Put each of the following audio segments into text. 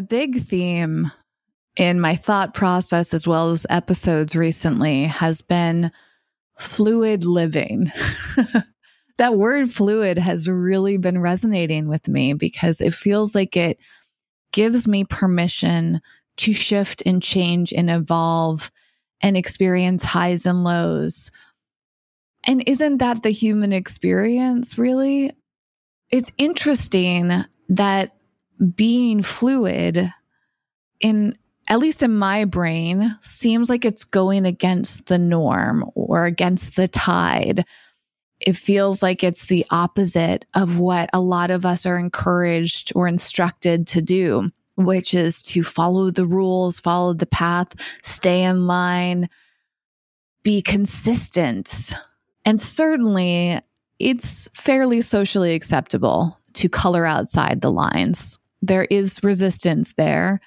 A big theme in my thought process, as well as episodes recently, has been fluid living. that word fluid has really been resonating with me because it feels like it gives me permission to shift and change and evolve and experience highs and lows. And isn't that the human experience, really? It's interesting that being fluid in at least in my brain seems like it's going against the norm or against the tide it feels like it's the opposite of what a lot of us are encouraged or instructed to do, which is to follow the rules, follow the path, stay in line, be consistent. And certainly it's fairly socially acceptable to color outside the lines. There is resistance there.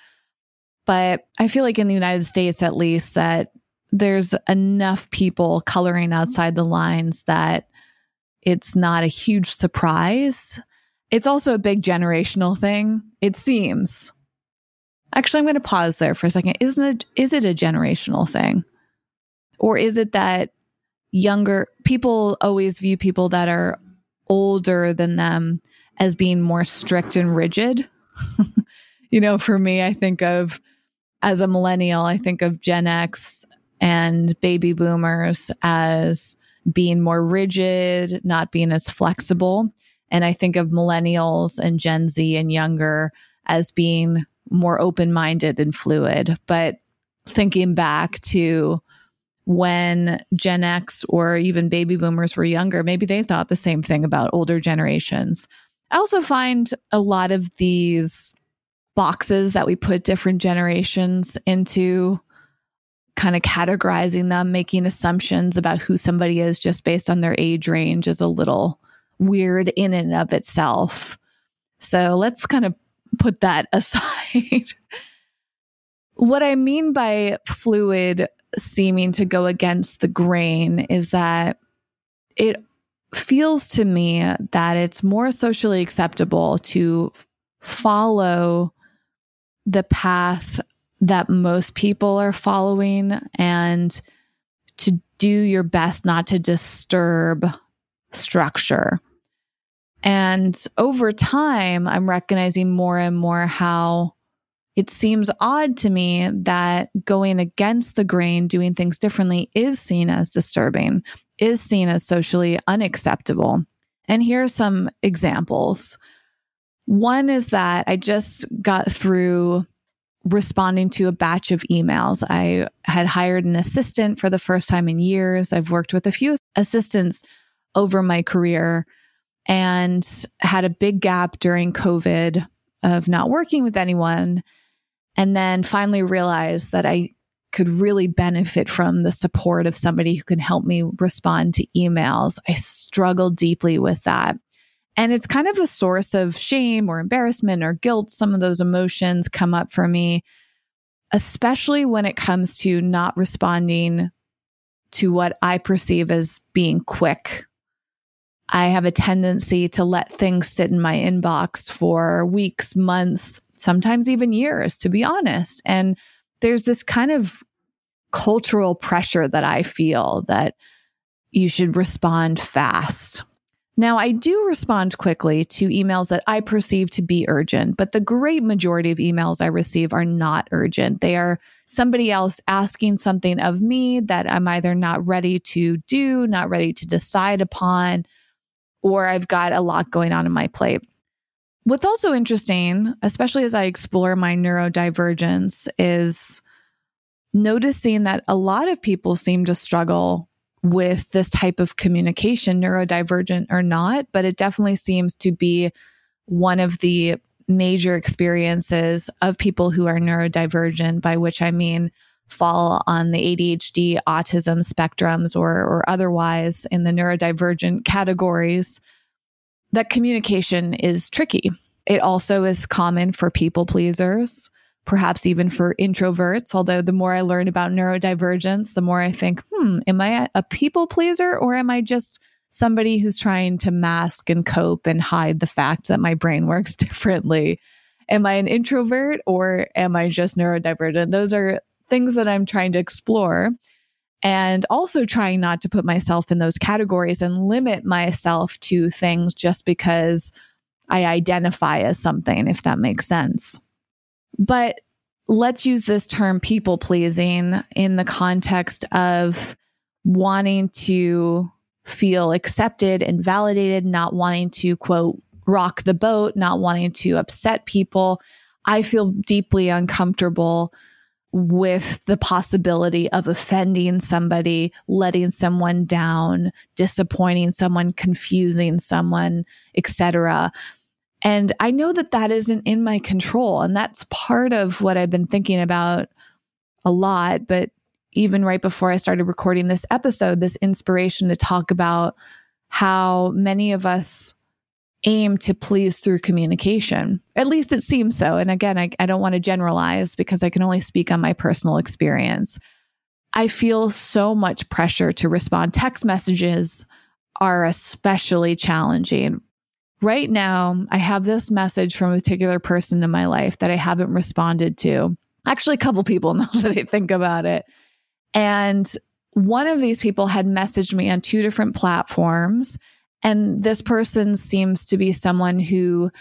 But I feel like in the United States, at least, that there's enough people coloring mm-hmm. outside the lines that it's not a huge surprise. It's also a big generational thing, it seems. Actually, I'm going to pause there for a second. Isn't it is it a generational thing? Or is it that younger people always view people that are older than them as being more strict and rigid? you know, for me, I think of as a millennial, I think of Gen X and baby boomers as being more rigid, not being as flexible. And I think of millennials and Gen Z and younger as being more open minded and fluid. But thinking back to when Gen X or even baby boomers were younger, maybe they thought the same thing about older generations. I also find a lot of these boxes that we put different generations into kind of categorizing them, making assumptions about who somebody is just based on their age range is a little weird in and of itself. So let's kind of put that aside. what I mean by fluid seeming to go against the grain is that it feels to me that it's more socially acceptable to follow the path that most people are following and to do your best not to disturb structure. And over time, I'm recognizing more and more how it seems odd to me that going against the grain, doing things differently, is seen as disturbing, is seen as socially unacceptable. And here are some examples. One is that I just got through responding to a batch of emails. I had hired an assistant for the first time in years. I've worked with a few assistants over my career and had a big gap during COVID of not working with anyone. And then finally realized that I could really benefit from the support of somebody who can help me respond to emails. I struggled deeply with that. And it's kind of a source of shame or embarrassment or guilt. Some of those emotions come up for me, especially when it comes to not responding to what I perceive as being quick. I have a tendency to let things sit in my inbox for weeks, months, sometimes even years, to be honest. And there's this kind of cultural pressure that I feel that you should respond fast. Now, I do respond quickly to emails that I perceive to be urgent, but the great majority of emails I receive are not urgent. They are somebody else asking something of me that I'm either not ready to do, not ready to decide upon, or I've got a lot going on in my plate. What's also interesting, especially as I explore my neurodivergence, is noticing that a lot of people seem to struggle with this type of communication, neurodivergent or not, but it definitely seems to be one of the major experiences of people who are neurodivergent, by which I mean fall on the ADHD, autism spectrums, or, or otherwise in the neurodivergent categories, that communication is tricky. It also is common for people pleasers, perhaps even for introverts. Although the more I learn about neurodivergence, the more I think, hmm, am I a people pleaser or am I just somebody who's trying to mask and cope and hide the fact that my brain works differently? Am I an introvert or am I just neurodivergent? Those are things that I'm trying to explore and also trying not to put myself in those categories and limit myself to things just because I identify as something, if that makes sense. But let's use this term people pleasing in the context of wanting to feel accepted and validated, not wanting to quote, rock the boat, not wanting to upset people. I feel deeply uncomfortable with the possibility of offending somebody, letting someone down, disappointing someone, confusing someone, etc. And I know that that isn't in my control and that's part of what I've been thinking about a lot, but even right before I started recording this episode, this inspiration to talk about how many of us aim to please through communication. At least it seems so. And again, I, I don't want to generalize because I can only speak on my personal experience. I feel so much pressure to respond. Text messages are especially challenging. Right now, I have this message from a particular person in my life that I haven't responded to. Actually, a couple people now that I think about it. And one of these people had messaged me on two different platforms and this person seems to be someone who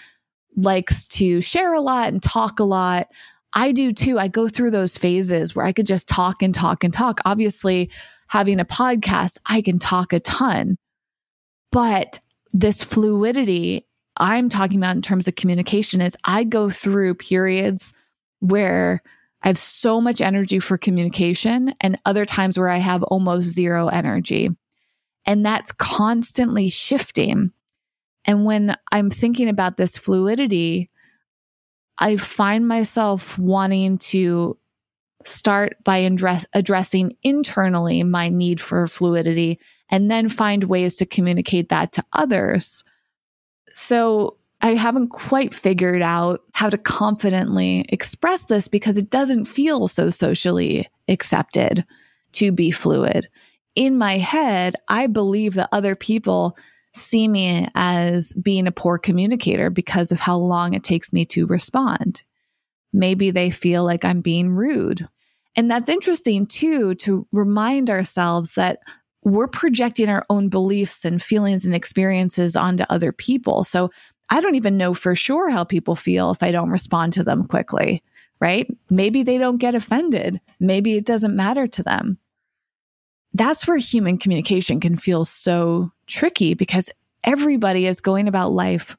likes to share a lot and talk a lot. I do too. I go through those phases where I could just talk and talk and talk. Obviously, having a podcast, I can talk a ton. But this fluidity I'm talking about in terms of communication is I go through periods where I have so much energy for communication and other times where I have almost zero energy. And that's constantly shifting. And when I'm thinking about this fluidity, I find myself wanting to start by address, addressing internally my need for fluidity and then find ways to communicate that to others. So I haven't quite figured out how to confidently express this because it doesn't feel so socially accepted to be fluid in my head, I believe that other people see me as being a poor communicator because of how long it takes me to respond. Maybe they feel like I'm being rude. And that's interesting too, to remind ourselves that we're projecting our own beliefs and feelings and experiences onto other people. So I don't even know for sure how people feel if I don't respond to them quickly, right? Maybe they don't get offended. Maybe it doesn't matter to them that's where human communication can feel so tricky because everybody is going about life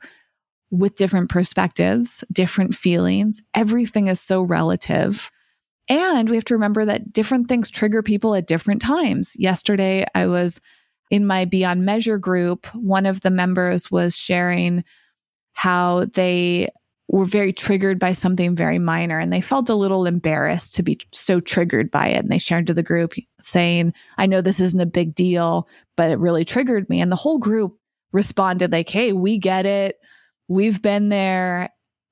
with different perspectives, different feelings. Everything is so relative. And we have to remember that different things trigger people at different times. Yesterday, I was in my Beyond Measure group. One of the members was sharing how they were very triggered by something very minor and they felt a little embarrassed to be so triggered by it. And they shared to the group saying, I know this isn't a big deal, but it really triggered me. And the whole group responded like, Hey, we get it. We've been there.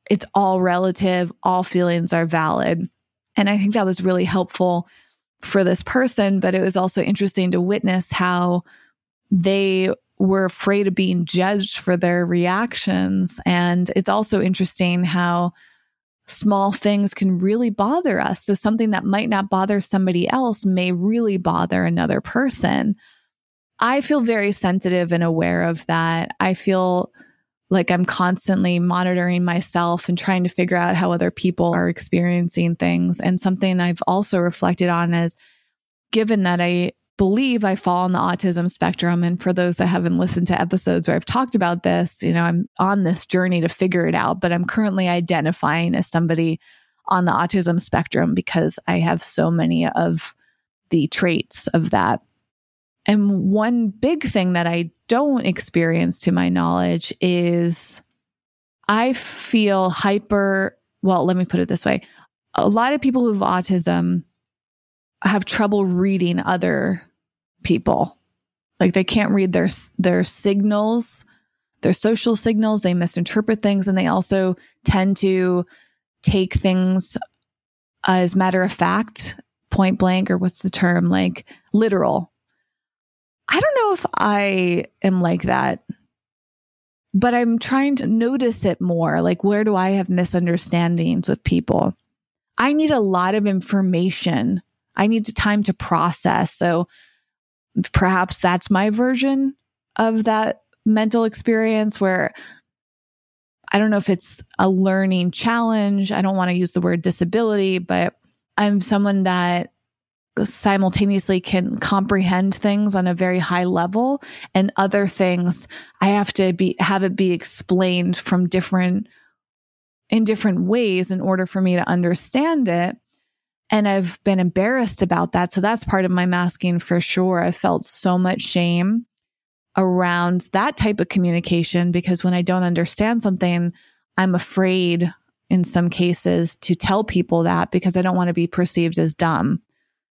It's all relative. All feelings are valid. And I think that was really helpful for this person, but it was also interesting to witness how they were afraid of being judged for their reactions. And it's also interesting how small things can really bother us. So, something that might not bother somebody else may really bother another person. I feel very sensitive and aware of that. I feel like I'm constantly monitoring myself and trying to figure out how other people are experiencing things. And something I've also reflected on is given that I believe I fall on the autism spectrum. And for those that haven't listened to episodes where I've talked about this, you know, I'm on this journey to figure it out, but I'm currently identifying as somebody on the autism spectrum because I have so many of the traits of that. And one big thing that I don't experience to my knowledge is I feel hyper. Well, let me put it this way a lot of people with autism have trouble reading other people. Like they can't read their their signals, their social signals, they misinterpret things and they also tend to take things as matter of fact, point blank or what's the term, like literal. I don't know if I am like that. But I'm trying to notice it more. Like, where do I have misunderstandings with people? I need a lot of information. I need time to process. So perhaps that's my version of that mental experience where I don't know if it's a learning challenge. I don't want to use the word disability, but I'm someone that simultaneously can comprehend things on a very high level and other things I have to be have it be explained from different in different ways in order for me to understand it. And I've been embarrassed about that. So that's part of my masking for sure. I felt so much shame around that type of communication because when I don't understand something, I'm afraid in some cases to tell people that because I don't want to be perceived as dumb.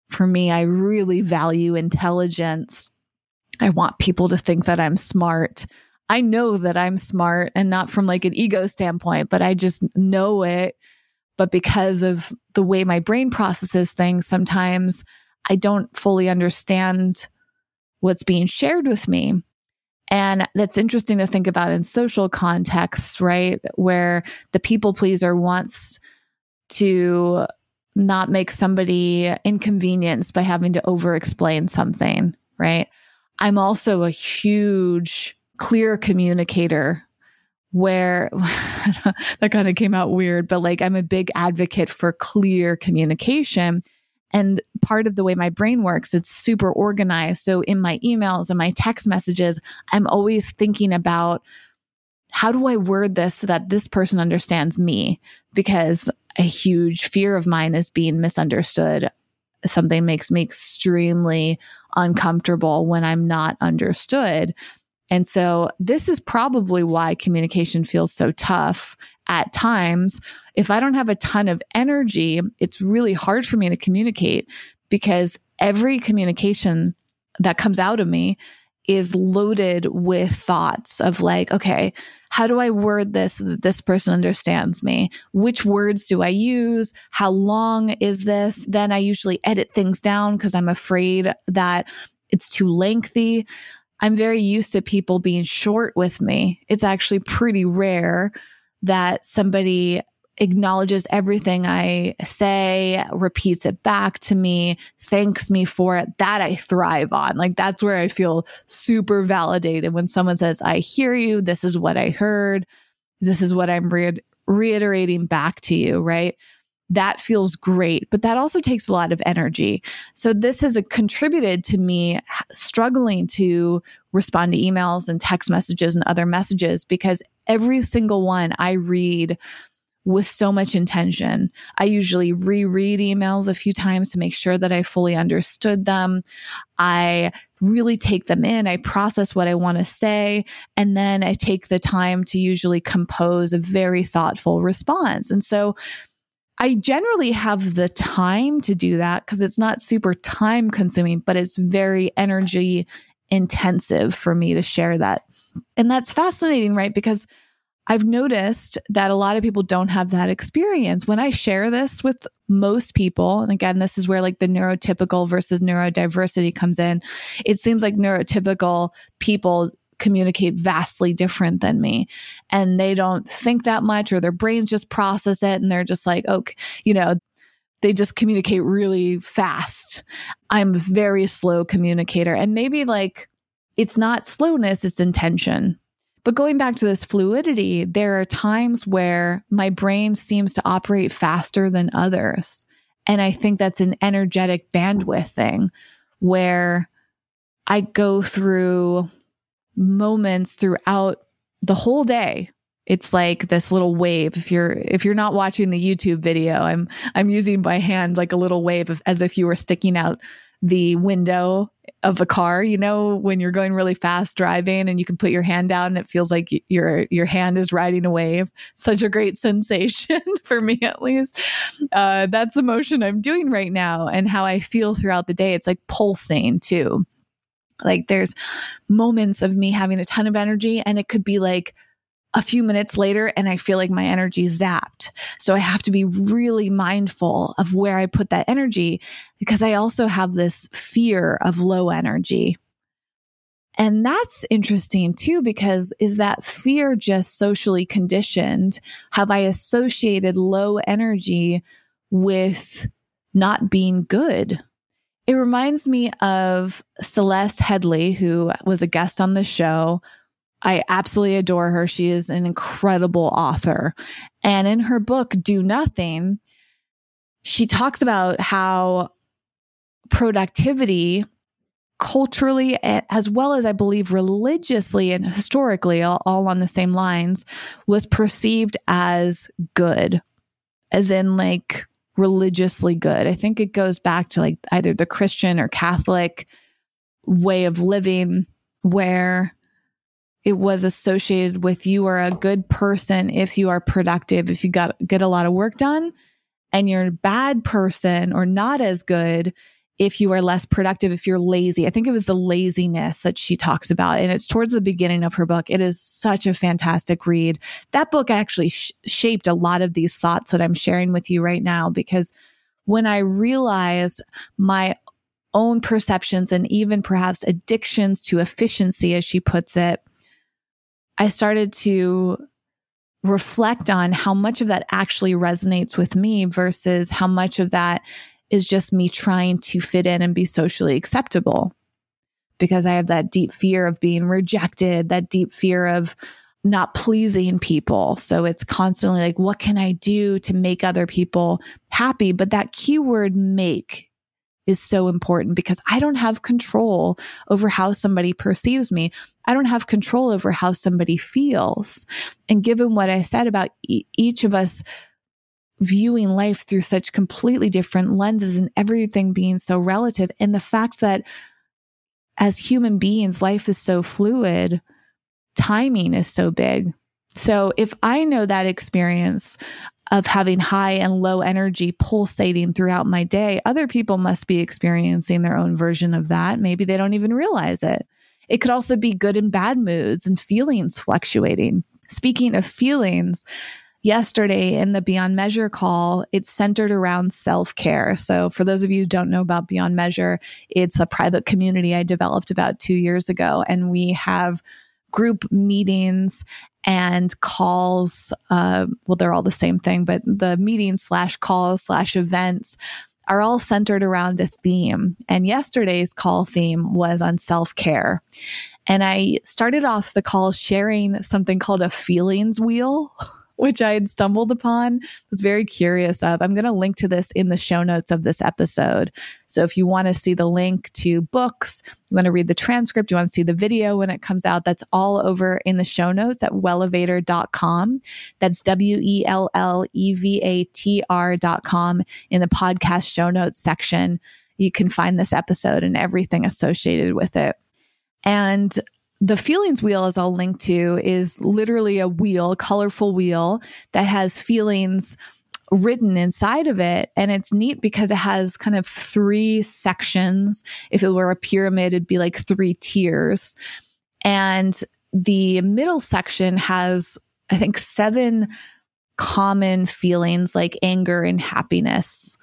For me, I really value intelligence. I want people to think that I'm smart. I know that I'm smart and not from like an ego standpoint, but I just know it. But because of the way my brain processes things, sometimes I don't fully understand what's being shared with me. And that's interesting to think about in social contexts, right? Where the people pleaser wants to not make somebody inconvenienced by having to over explain something, right? I'm also a huge clear communicator where that kind of came out weird, but like I'm a big advocate for clear communication. And part of the way my brain works, it's super organized. So in my emails and my text messages, I'm always thinking about how do I word this so that this person understands me? Because a huge fear of mine is being misunderstood. Something makes me extremely uncomfortable when I'm not understood. And so this is probably why communication feels so tough at times. If I don't have a ton of energy, it's really hard for me to communicate because every communication that comes out of me is loaded with thoughts of like, okay, how do I word this so that this person understands me? Which words do I use? How long is this? Then I usually edit things down because I'm afraid that it's too lengthy. I'm very used to people being short with me. It's actually pretty rare that somebody acknowledges everything I say, repeats it back to me, thanks me for it. That I thrive on. Like that's where I feel super validated when someone says, I hear you. This is what I heard. This is what I'm re- reiterating back to you, right? That feels great, but that also takes a lot of energy. So this has uh, contributed to me struggling to respond to emails and text messages and other messages because every single one I read with so much intention. I usually reread emails a few times to make sure that I fully understood them. I really take them in, I process what I want to say, and then I take the time to usually compose a very thoughtful response. And so I generally have the time to do that because it's not super time consuming, but it's very energy intensive for me to share that. And that's fascinating, right? Because I've noticed that a lot of people don't have that experience. When I share this with most people, and again, this is where like the neurotypical versus neurodiversity comes in, it seems like neurotypical people communicate vastly different than me. And they don't think that much or their brains just process it and they're just like okay you know they just communicate really fast. I'm a very slow communicator and maybe like it's not slowness it's intention. But going back to this fluidity there are times where my brain seems to operate faster than others. And i think that's an energetic bandwidth thing where I go through moments throughout the whole day it's like this little wave if you're if you're not watching the youtube video i'm i'm using my hand like a little wave of, as if you were sticking out the window of a car, you know, when you're going really fast driving and you can put your hand down and it feels like your your hand is riding a wave. Such a great sensation for me at least. Uh, that's the motion I'm doing right now and how I feel throughout the day. It's like pulsing too. Like there's moments of me having a ton of energy and it could be like a few minutes later and I feel like my energy is zapped. So I have to be really mindful of where I put that energy because I also have this fear of low energy. And that's interesting too, because is that fear just socially conditioned? Have I associated low energy with not being good? It reminds me of Celeste Headlee, who was a guest on the show I absolutely adore her. She is an incredible author. And in her book, Do Nothing, she talks about how productivity culturally as well as i believe religiously and historically all, all, on the same lines was perceived as good as in like religiously good. I think it goes back to like either the christian or catholic way of living where it was associated with you are a good person if you are productive, if you got get a lot of work done, and you're a bad person or not as good if you are less productive, if you're lazy. I think it was the laziness that she talks about, and it's towards the beginning of her book. It is such a fantastic read. That book actually sh- shaped a lot of these thoughts that I'm sharing with you right now because when I realized my own perceptions and even perhaps addictions to efficiency, as she puts it, I started to reflect on how much of that actually resonates with me versus how much of that is just me trying to fit in and be socially acceptable. Because I have that deep fear of being rejected, that deep fear of not pleasing people. So it's constantly like, what can I do to make other people happy? But that keyword make is so important because I don't have control over how somebody perceives me. I don't have control over how somebody feels. And given what I said about e- each of us viewing life through such completely different lenses and everything being so relative, and the fact that as human beings, life is so fluid, timing is so big. So if I know that experience of having high and low energy pulsating throughout my day, other people must be experiencing their own version of that. Maybe they don't even realize it. It could also be good and bad moods and feelings fluctuating. Speaking of feelings, yesterday in the Beyond Measure call, it's centered around self care. So, for those of you who don't know about Beyond Measure, it's a private community I developed about two years ago, and we have group meetings and calls. Uh, well, they're all the same thing, but the meetings slash calls slash events are all centered around a theme. And yesterday's call theme was on self care. And I started off the call sharing something called a feelings wheel. which I had stumbled upon, was very curious of. I'm going to link to this in the show notes of this episode. So if you want to see the link to books, you want to read the transcript, you want to see the video when it comes out, that's all over in the show notes at wellevatr.com. That's W E L L E V A T R.com in the podcast show notes section. You can find this episode and everything associated with it. And the feelings wheel, as I'll link to, is literally a wheel, colorful wheel that has feelings written inside of it. And it's neat because it has kind of three sections. If it were a pyramid, it'd be like three tiers. And the middle section has, I think, seven common feelings like anger and happiness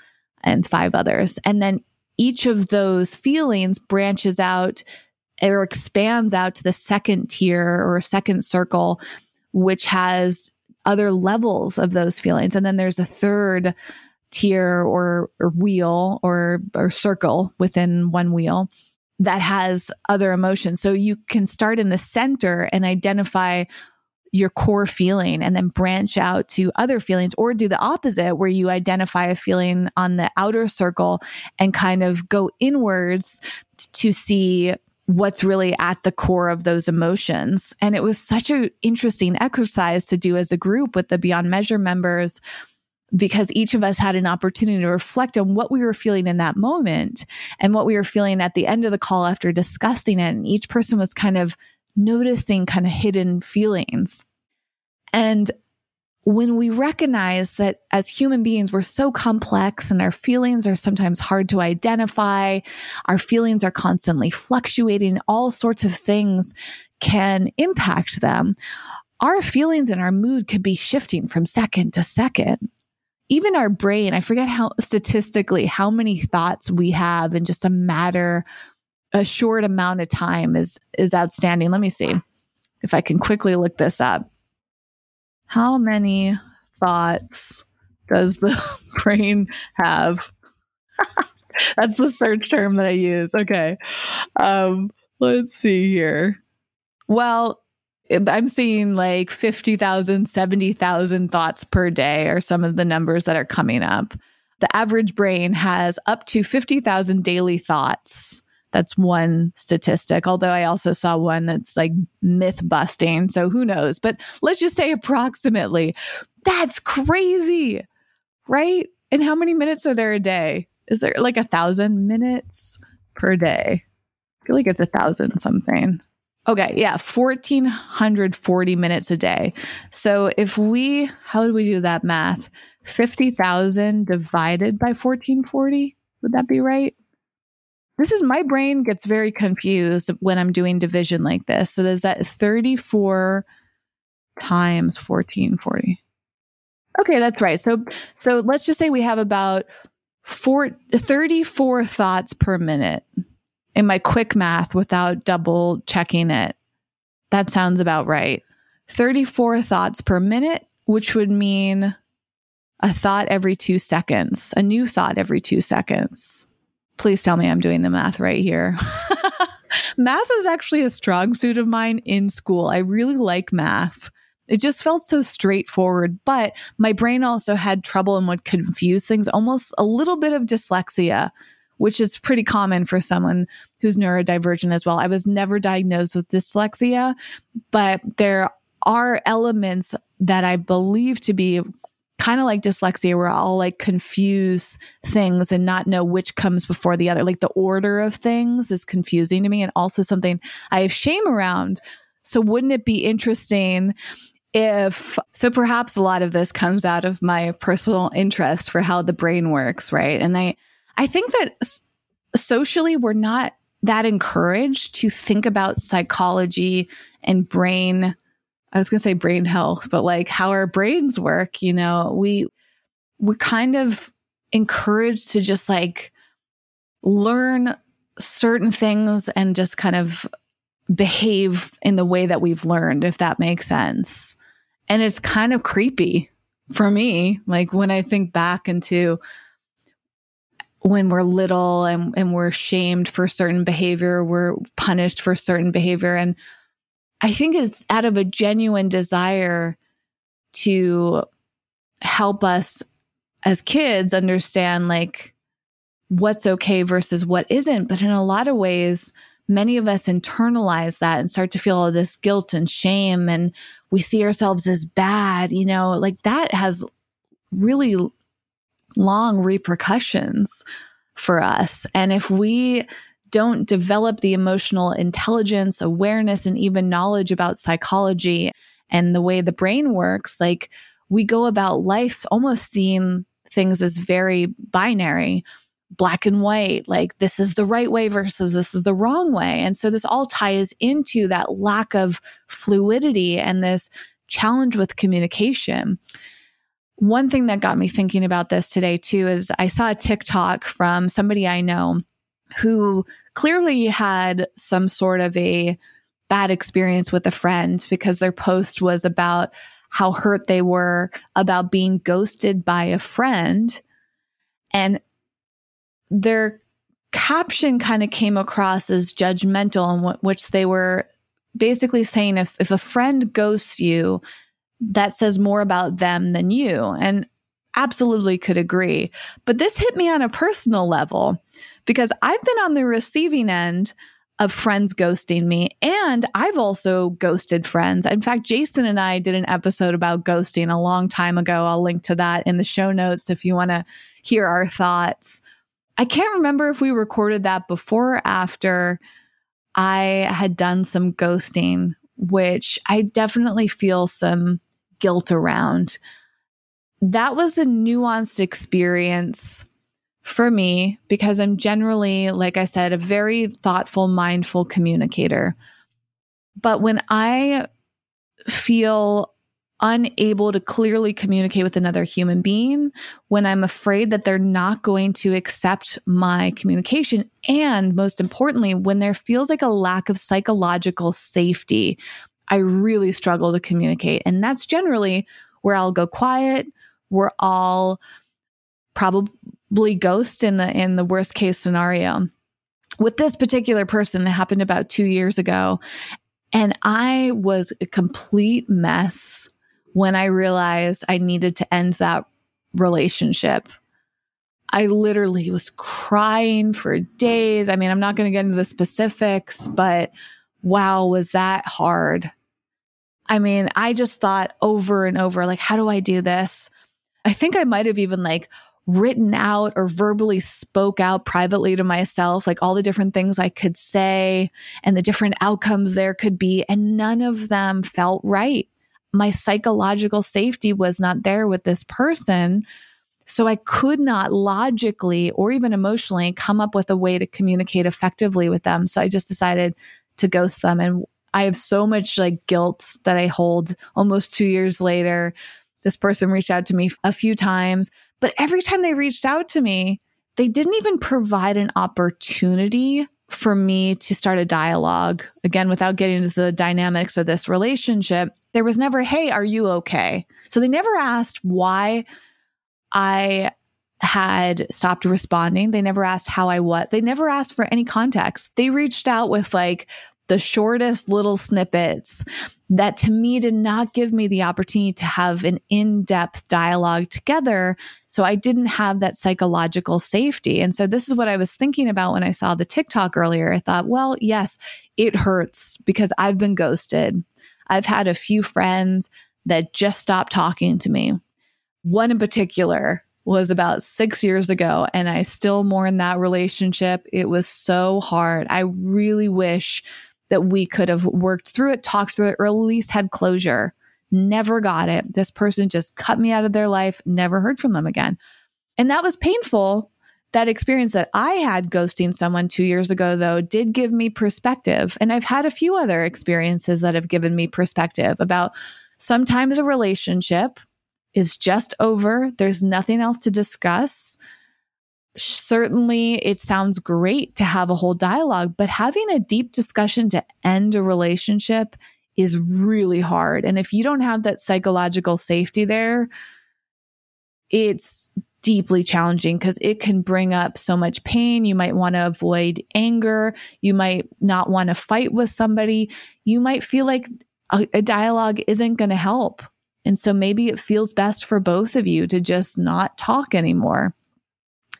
and five others. And then each of those feelings branches out or expands out to the second tier or second circle, which has other levels of those feelings. And then there's a third tier or, or wheel or, or circle within one wheel that has other emotions. So you can start in the center and identify your core feeling and then branch out to other feelings or do the opposite where you identify a feeling on the outer circle and kind of go inwards to see what's really at the core of those emotions. And it was such an interesting exercise to do as a group with the Beyond Measure members because each of us had an opportunity to reflect on what we were feeling in that moment and what we were feeling at the end of the call after discussing it. And each person was kind of noticing kind of hidden feelings. And when we recognize that as human beings, we're so complex and our feelings are sometimes hard to identify, our feelings are constantly fluctuating, all sorts of things can impact them. Our feelings and our mood could be shifting from second to second. Even our brain, I forget how statistically how many thoughts we have in just a matter a short amount of time is is outstanding. Let me see if I can quickly look this up. How many thoughts does the brain have? That's the search term that I use. Okay. Um, let's see here. Well, I'm seeing like 50,000, 70,000 thoughts per day are some of the numbers that are coming up. The average brain has up to 50,000 daily thoughts. That's one statistic, although I also saw one that's like myth busting. So who knows? But let's just say approximately. That's crazy, right? And how many minutes are there a day? Is there like a thousand minutes per day? I feel like it's a thousand something. Okay, yeah, 1440 minutes a day. So if we, how do we do that math? 50,000 divided by 1440, would that be right? This is my brain gets very confused when I'm doing division like this. So there's that 34 times 1440. Okay, that's right. So so let's just say we have about four, 34 thoughts per minute in my quick math without double checking it. That sounds about right. 34 thoughts per minute, which would mean a thought every two seconds, a new thought every two seconds. Please tell me I'm doing the math right here. math is actually a strong suit of mine in school. I really like math. It just felt so straightforward, but my brain also had trouble and would confuse things, almost a little bit of dyslexia, which is pretty common for someone who's neurodivergent as well. I was never diagnosed with dyslexia, but there are elements that I believe to be kind of like dyslexia where I'll like confuse things and not know which comes before the other. Like the order of things is confusing to me and also something I have shame around. So wouldn't it be interesting if so perhaps a lot of this comes out of my personal interest for how the brain works, right? And I I think that socially we're not that encouraged to think about psychology and brain I was going to say brain health, but like how our brains work, you know, we, we're kind of encouraged to just like learn certain things and just kind of behave in the way that we've learned, if that makes sense. And it's kind of creepy for me. Like when I think back into when we're little and, and we're shamed for certain behavior, we're punished for certain behavior. And I think it's out of a genuine desire to help us as kids understand like what's okay versus what isn't. But in a lot of ways, many of us internalize that and start to feel all this guilt and shame and we see ourselves as bad, you know, like that has really long repercussions for us. And if we don't develop the emotional intelligence, awareness, and even knowledge about psychology and the way the brain works, like we go about life almost seeing things as very binary, black and white, like this is the right way versus this is the wrong way. And so this all ties into that lack of fluidity and this challenge with communication. One thing that got me thinking about this today too is I saw a TikTok from somebody I know who clearly had some sort of a bad experience with a friend because their post was about how hurt they were about being ghosted by a friend. And their caption kind of came across as judgmental, in which they were basically saying if, if a friend ghosts you, that says more about them than you. And absolutely could agree. But this hit me on a personal level because I've been on the receiving end of friends ghosting me. And I've also ghosted friends. In fact, Jason and I did an episode about ghosting a long time ago. I'll link to that in the show notes if you want to hear our thoughts. I can't remember if we recorded that before or after I had done some ghosting, which I definitely feel some guilt around. That was a nuanced experience for me because I'm generally, like I said, a very thoughtful, mindful communicator. But when I feel unable to clearly communicate with another human being, when I'm afraid that they're not going to accept my communication, and most importantly, when there feels like a lack of psychological safety, I really struggle to communicate. And that's generally where I'll go quiet, where I'll probably ghost in the in the worst case scenario. With this particular person, it happened about two years ago. And I was a complete mess when I realized I needed to end that relationship. I literally was crying for days. I mean, I'm not going to get into the specifics, but wow, was that hard. I mean, I just thought over and over, like, how do I do this? I think I might have even like written out or verbally spoke out privately to myself, like all the different things I could say and the different outcomes there could be. And none of them felt right. My psychological safety was not there with this person. So I could not logically or even emotionally come up with a way to communicate effectively with them. So I just decided to ghost them. And I have so much like guilt that I hold almost two years later. This person reached out to me a few times but every time they reached out to me, they didn't even provide an opportunity for me to start a dialogue. Again, without getting into the dynamics of this relationship, there was never, hey, are you okay? So they never asked why I had stopped responding. They never asked how I what. They never asked for any context. They reached out with like the shortest little snippets that to me did not give me the opportunity to have an in depth dialogue together. So I didn't have that psychological safety. And so this is what I was thinking about when I saw the TikTok earlier. I thought, well, yes, it hurts because I've been ghosted. I've had a few friends that just stopped talking to me. One in particular was about six years ago, and I still mourn that relationship. It was so hard. I really wish that we could have worked through it, talked through it, or at least had closure. Never got it. This person just cut me out of their life, never heard from them again. And that was painful. That experience that I had ghosting someone two years ago, though, did give me perspective. And I've had a few other experiences that have given me perspective about sometimes a relationship is just over, there's nothing else to discuss certainly it sounds great to have a whole dialogue, but having a deep discussion to end a relationship is really hard. And if you don't have that psychological safety there, it's deeply challenging because it can bring up so much pain. You might want to avoid anger. You might not want to fight with somebody. You might feel like a, a dialogue isn't going to help. And so maybe it feels best for both of you to just not talk anymore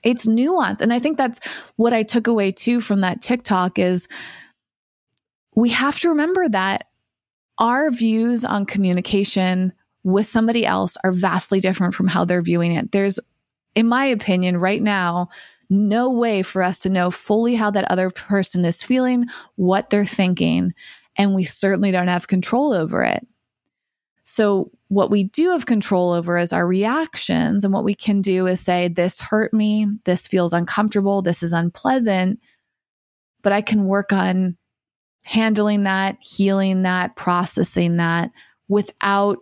it's nuance. And I think that's what I took away too from that TikTok is we have to remember that our views on communication with somebody else are vastly different from how they're viewing it. There's, in my opinion, right now, no way for us to know fully how that other person is feeling, what they're thinking, and we certainly don't have control over it. So, what we do have control over is our reactions. And what we can do is say, This hurt me. This feels uncomfortable. This is unpleasant. But I can work on handling that, healing that, processing that without,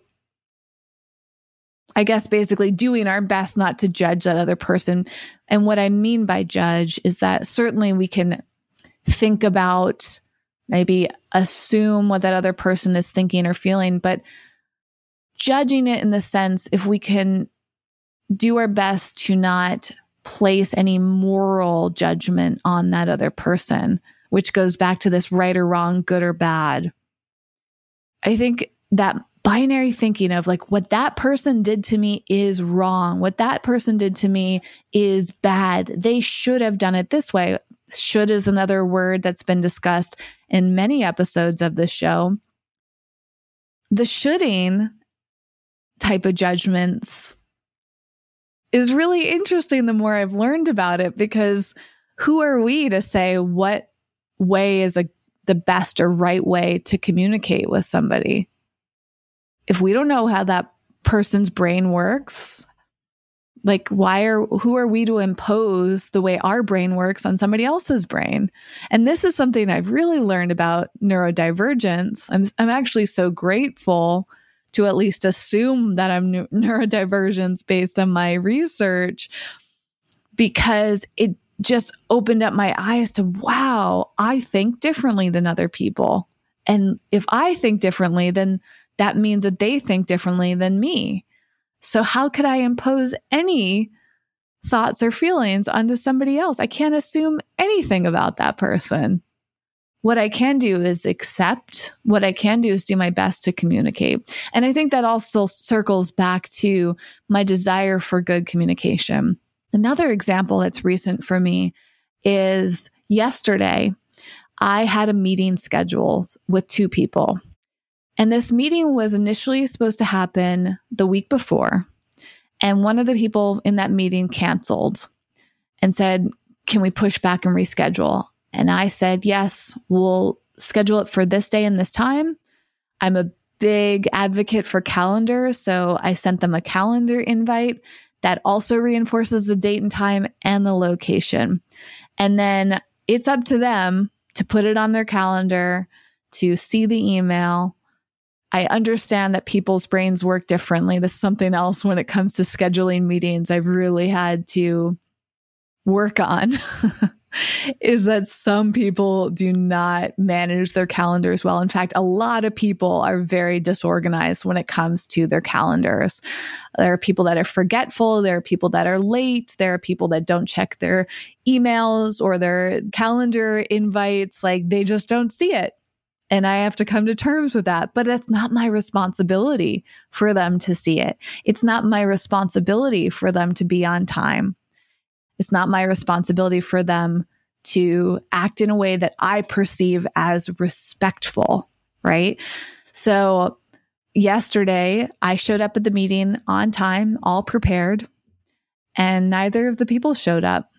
I guess, basically doing our best not to judge that other person. And what I mean by judge is that certainly we can think about, maybe assume what that other person is thinking or feeling, but judging it in the sense if we can do our best to not place any moral judgment on that other person, which goes back to this right or wrong, good or bad. I think that binary thinking of like what that person did to me is wrong, what that person did to me is bad. They should have done it this way. Should is another word that's been discussed in many episodes of this show. The shoulding type of judgments is really interesting the more I've learned about it because who are we to say what way is a the best or right way to communicate with somebody? If we don't know how that person's brain works, like why are who are we to impose the way our brain works on somebody else's brain and this is something i've really learned about neurodivergence i'm i'm actually so grateful to at least assume that i'm neurodivergence based on my research because it just opened up my eyes to wow i think differently than other people and if i think differently then that means that they think differently than me so, how could I impose any thoughts or feelings onto somebody else? I can't assume anything about that person. What I can do is accept. What I can do is do my best to communicate. And I think that also circles back to my desire for good communication. Another example that's recent for me is yesterday, I had a meeting scheduled with two people. And this meeting was initially supposed to happen the week before. And one of the people in that meeting canceled and said, Can we push back and reschedule? And I said, Yes, we'll schedule it for this day and this time. I'm a big advocate for calendars. So I sent them a calendar invite that also reinforces the date and time and the location. And then it's up to them to put it on their calendar, to see the email, I understand that people's brains work differently. This is something else when it comes to scheduling meetings I've really had to work on. is that some people do not manage their calendars well. In fact, a lot of people are very disorganized when it comes to their calendars. There are people that are forgetful, there are people that are late, there are people that don't check their emails or their calendar invites, like they just don't see it. And I have to come to terms with that. But it's not my responsibility for them to see it. It's not my responsibility for them to be on time. It's not my responsibility for them to act in a way that I perceive as respectful, right? So, yesterday I showed up at the meeting on time, all prepared, and neither of the people showed up.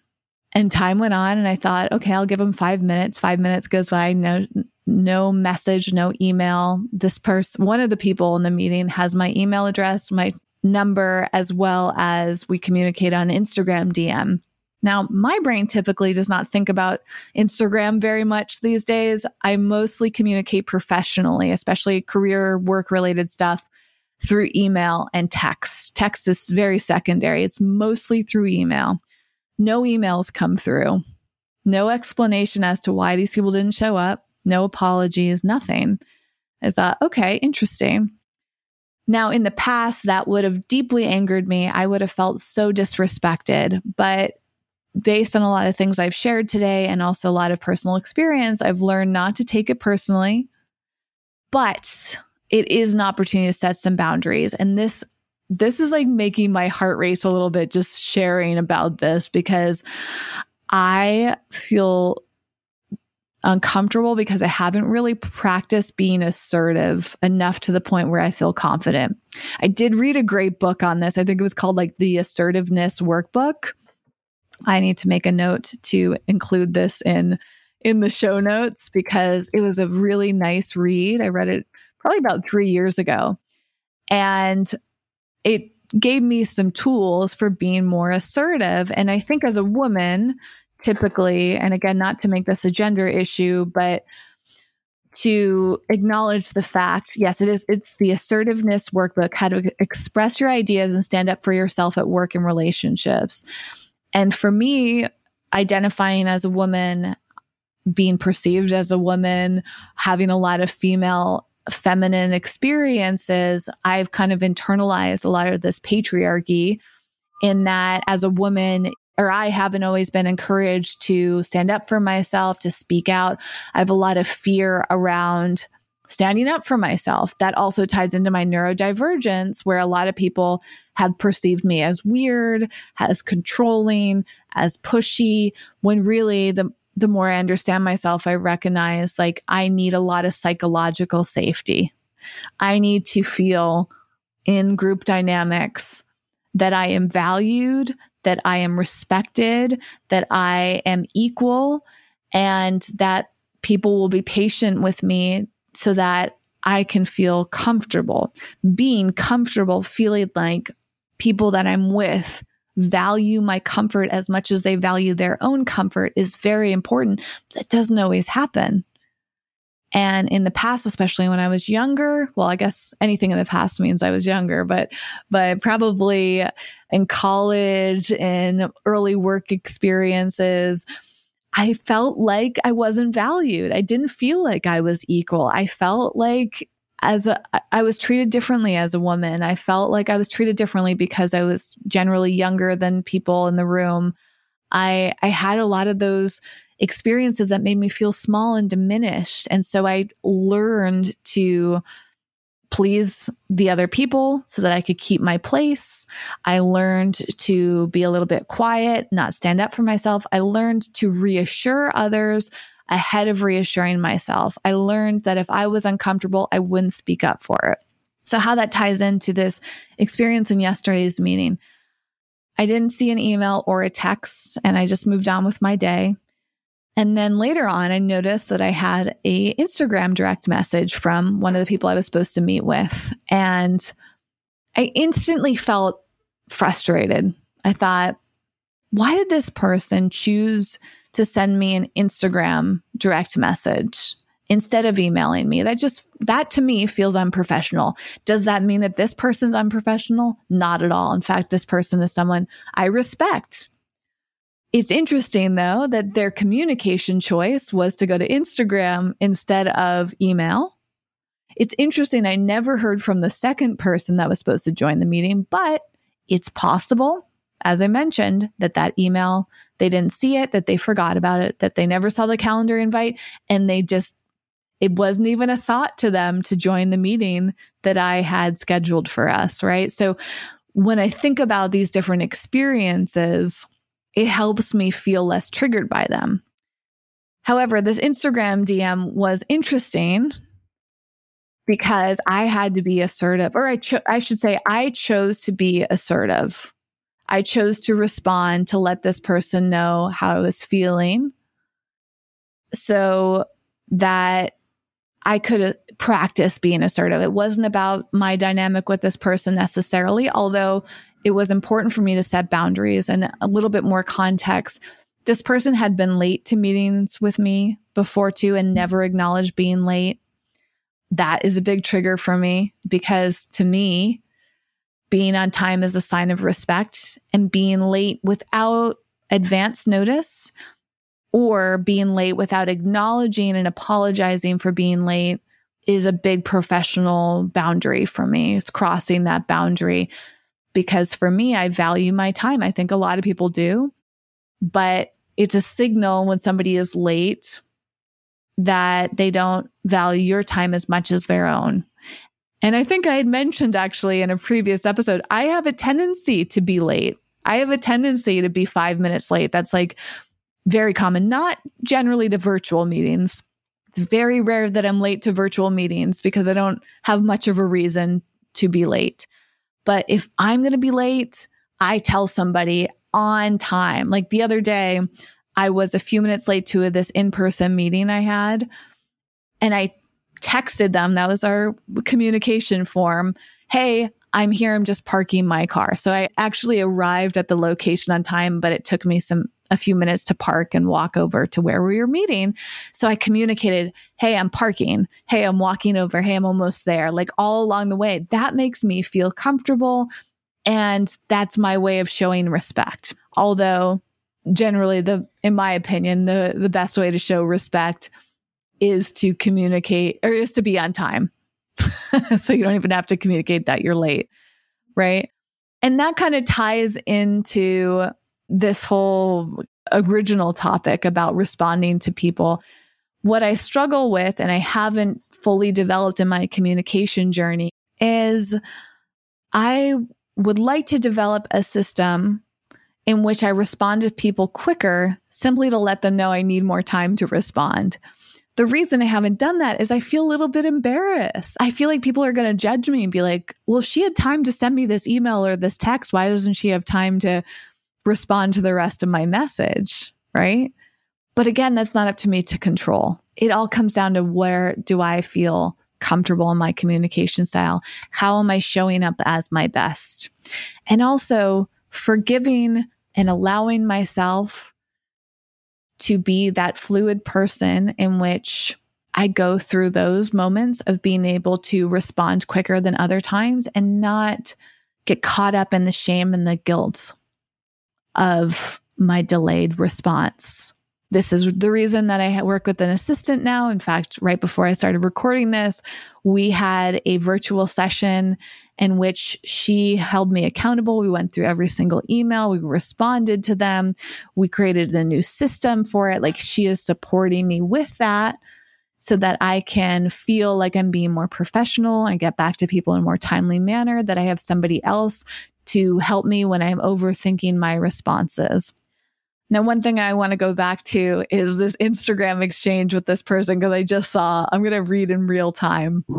And time went on, and I thought, okay, I'll give them five minutes. Five minutes goes by, no, no message, no email. This person, one of the people in the meeting has my email address, my number, as well as we communicate on Instagram DM. Now, my brain typically does not think about Instagram very much these days. I mostly communicate professionally, especially career work related stuff through email and text. Text is very secondary, it's mostly through email. No emails come through, no explanation as to why these people didn't show up no apologies, nothing. I thought, okay, interesting. Now, in the past, that would have deeply angered me. I would have felt so disrespected. But based on a lot of things I've shared today and also a lot of personal experience, I've learned not to take it personally. But it is an opportunity to set some boundaries. And this this is like making my heart race a little bit just sharing about this because I feel uncomfortable because I haven't really practiced being assertive enough to the point where I feel confident. I did read a great book on this. I think it was called like the Assertiveness Workbook. I need to make a note to include this in in the show notes because it was a really nice read. I read it probably about 3 years ago. And it gave me some tools for being more assertive and I think as a woman typically, and again, not to make this a gender issue, but to acknowledge the fact yes it is it's the assertiveness workbook how to express your ideas and stand up for yourself at work and relationships and for me identifying as a woman being perceived as a woman having a lot of female feminine experiences i've kind of internalized a lot of this patriarchy in that as a woman or I haven't always been encouraged to stand up for myself, to speak out. I have a lot of fear around standing up for myself. That also ties into my neurodivergence, where a lot of people had perceived me as weird, as controlling, as pushy, when really the the more I understand myself, I recognize like I need a lot of psychological safety. I need to feel in group dynamics that I am valued, that I am respected, that I am equal, and that people will be patient with me so that I can feel comfortable. Being comfortable, feeling like people that I'm with value my comfort as much as they value their own comfort is very important. That doesn't always happen. And in the past, especially when I was younger, well, I guess anything in the past means I was younger, but, but probably in college and early work experiences, I felt like I wasn't valued. I didn't feel like I was equal. I felt like as a, I was treated differently as a woman. I felt like I was treated differently because I was generally younger than people in the room. I I had a lot of those experiences that made me feel small and diminished. And so I learned to please the other people so that I could keep my place. I learned to be a little bit quiet, not stand up for myself. I learned to reassure others ahead of reassuring myself. I learned that if I was uncomfortable, I wouldn't speak up for it. So, how that ties into this experience in yesterday's meeting, I didn't see an email or a text, and I just moved on with my day. And then later on, I noticed that I had a Instagram direct message from one of the people I was supposed to meet with. And I instantly felt frustrated. I thought, why did this person choose to send me an Instagram direct message instead of emailing me. That just, that to me feels unprofessional. Does that mean that this person's unprofessional? Not at all. In fact, this person is someone I respect. It's interesting though that their communication choice was to go to Instagram instead of email. It's interesting. I never heard from the second person that was supposed to join the meeting, but it's possible as I mentioned, that that email, they didn't see it, that they forgot about it, that they never saw the calendar invite, and they just, it wasn't even a thought to them to join the meeting that I had scheduled for us, right? So when I think about these different experiences, it helps me feel less triggered by them. However, this Instagram DM was interesting because I had to be assertive, or I, cho- I should say, I chose to be assertive I chose to respond to let this person know how I was feeling so that I could uh, practice being assertive. It wasn't about my dynamic with this person necessarily, although it was important for me to set boundaries and a little bit more context. This person had been late to meetings with me before too and never acknowledged being late. That is a big trigger for me because to me, being on time is a sign of respect and being late without advance notice or being late without acknowledging and apologizing for being late is a big professional boundary for me. It's crossing that boundary because for me, I value my time. I think a lot of people do, but it's a signal when somebody is late that they don't value your time as much as their own. And I think I had mentioned actually in a previous episode, I have a tendency to be late. I have a tendency to be five minutes late. That's like very common, not generally to virtual meetings. It's very rare that I'm late to virtual meetings because I don't have much of a reason to be late. But if I'm going to be late, I tell somebody on time. Like the other day, I was a few minutes late to this in person meeting I had. And I texted them. That was our communication form. Hey, I'm here. I'm just parking my car. So I actually arrived at the location on time, but it took me some a few minutes to park and walk over to where we were meeting. So I communicated, Hey, I'm parking. Hey, I'm walking over. Hey, I'm almost there. Like all along the way. That makes me feel comfortable. And that's my way of showing respect. Although generally the, in my opinion, the, the best way to show respect is to communicate or is to be on time. so you don't even have to communicate that you're late. Right. And that kind of ties into this whole original topic about responding to people. What I struggle with, and I haven't fully developed in my communication journey, is I would like to develop a system in which I respond to people quicker simply to let them know I need more time to respond. The reason I haven't done that is I feel a little bit embarrassed. I feel like people are going to judge me and be like, well, she had time to send me this email or this text. Why doesn't she have time to respond to the rest of my message? Right. But again, that's not up to me to control. It all comes down to where do I feel comfortable in my communication style? How am I showing up as my best? And also forgiving and allowing myself to be that fluid person in which I go through those moments of being able to respond quicker than other times and not get caught up in the shame and the guilt of my delayed response. This is the reason that I work with an assistant now. In fact, right before I started recording this, we had a virtual session in which she held me accountable. We went through every single email, we responded to them, we created a new system for it. Like she is supporting me with that so that I can feel like I'm being more professional and get back to people in a more timely manner, that I have somebody else to help me when I'm overthinking my responses. Now, one thing I want to go back to is this Instagram exchange with this person because I just saw, I'm going to read in real time.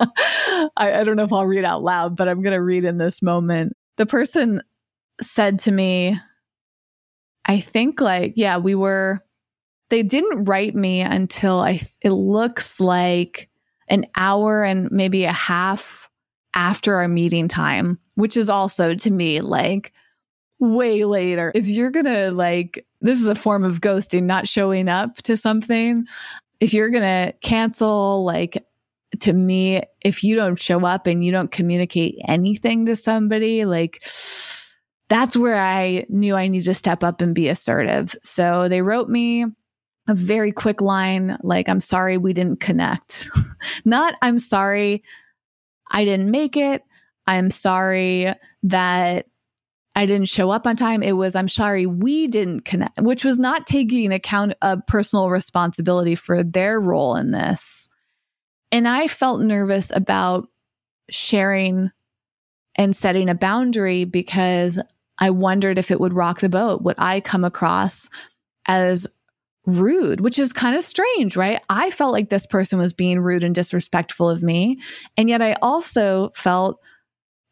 I, I don't know if I'll read out loud, but I'm going to read in this moment. The person said to me, I think like, yeah, we were, they didn't write me until I, it looks like an hour and maybe a half after our meeting time, which is also to me like, way later. If you're going to like, this is a form of ghosting, not showing up to something. If you're going to cancel, like, to me, if you don't show up and you don't communicate anything to somebody, like, that's where I knew I need to step up and be assertive. So they wrote me a very quick line like, I'm sorry we didn't connect. Not, I'm sorry I didn't make it. I'm sorry that I didn't show up on time. It was, I'm sorry, we didn't connect, which was not taking account of personal responsibility for their role in this. And I felt nervous about sharing and setting a boundary because I wondered if it would rock the boat. Would I come across as rude, which is kind of strange, right? I felt like this person was being rude and disrespectful of me. And yet I also felt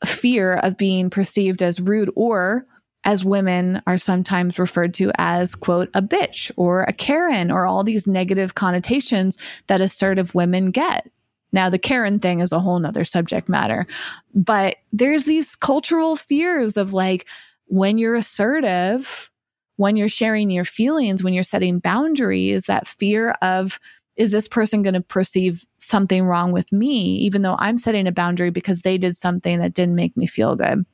fear of being perceived as rude or as women are sometimes referred to as quote a bitch or a karen or all these negative connotations that assertive women get. Now the karen thing is a whole nother subject matter but there's these cultural fears of like when you're assertive when you're sharing your feelings when you're setting boundaries that fear of is this person going to perceive something wrong with me, even though I'm setting a boundary because they did something that didn't make me feel good?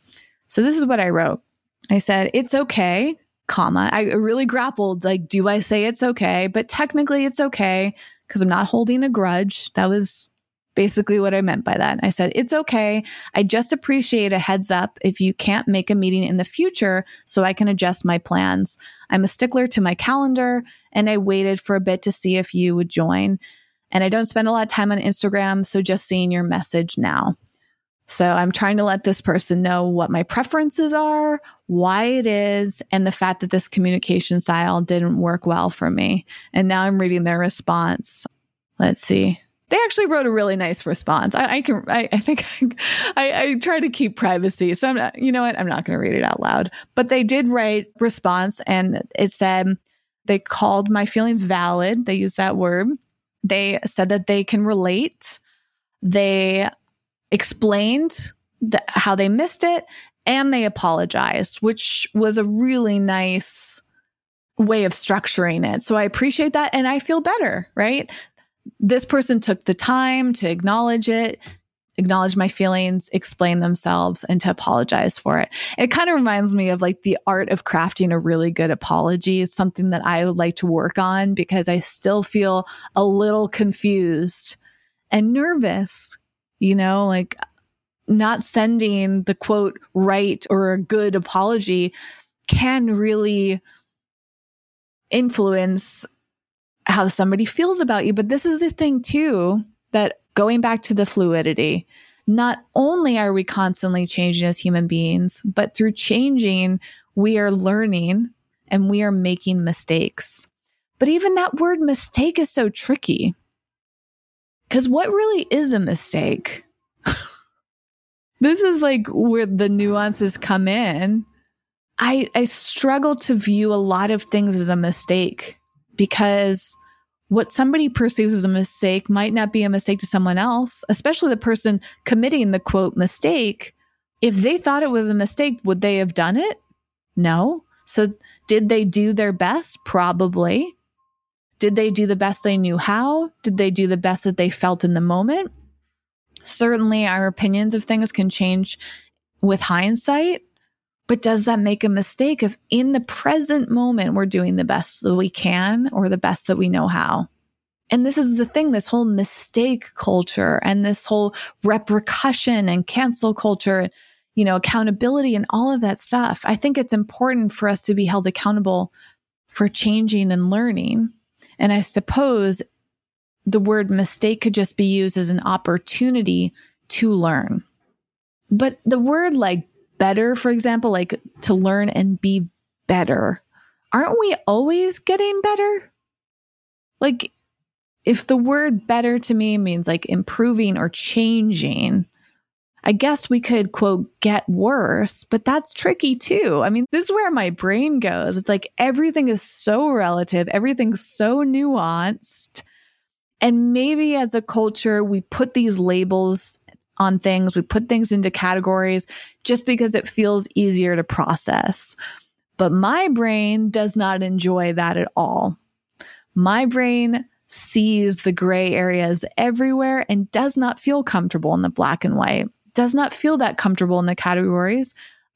So this is what I wrote. I said, it's okay, comma. I really grappled like, do I say it's okay? But technically it's okay because I'm not holding a grudge. That was basically what I meant by that. I said, it's okay. I just appreciate a heads up if you can't make a meeting in the future so I can adjust my plans. I'm a stickler to my calendar and I waited for a bit to see if you would join. And I don't spend a lot of time on Instagram, so just seeing your message now. So I'm trying to let this person know what my preferences are, why it is, and the fact that this communication style didn't work well for me. And now I'm reading their response. Let's see they actually wrote a really nice response. I, I can, I, I think I, I, try to keep privacy. So I'm not, you know what? I'm not going to read it out loud, but they did write response and it said they called my feelings valid. They used that word. They said that they can relate. They explained the, how they missed it and they apologized, which was a really nice way of structuring it. So I appreciate that and I feel better, right? This person took the time to acknowledge it, acknowledge my feelings, explain themselves, and to apologize for it. It kind of reminds me of like the art of crafting a really good apology is something that I would like to work on because I still feel a little confused and nervous, you know, like not sending the quote right or a good apology can really influence how somebody feels about you. But this is the thing, too, that going back to the fluidity, not only are we constantly changing as human beings, but through changing, we are learning and we are making mistakes. But even that word mistake is so tricky. Because what really is a mistake? this is like where the nuances come in. I, I struggle to view a lot of things as a mistake because what somebody perceives as a mistake might not be a mistake to someone else, especially the person committing the quote mistake. If they thought it was a mistake, would they have done it? No. So, did they do their best? Probably. Did they do the best they knew how? Did they do the best that they felt in the moment? Certainly, our opinions of things can change with hindsight, but does that make a mistake if in the present moment we're doing the best that we can or the best that we know how? And this is the thing this whole mistake culture and this whole repercussion and cancel culture, you know, accountability and all of that stuff. I think it's important for us to be held accountable for changing and learning. And I suppose the word mistake could just be used as an opportunity to learn. But the word like better, for example, like to learn and be better, aren't we always getting better? Like, if the word better to me means like improving or changing, I guess we could quote get worse, but that's tricky too. I mean, this is where my brain goes. It's like everything is so relative, everything's so nuanced. And maybe as a culture, we put these labels on things. We put things into categories just because it feels easier to process. But my brain does not enjoy that at all. My brain sees the gray areas everywhere and does not feel comfortable in the black and white, does not feel that comfortable in the categories.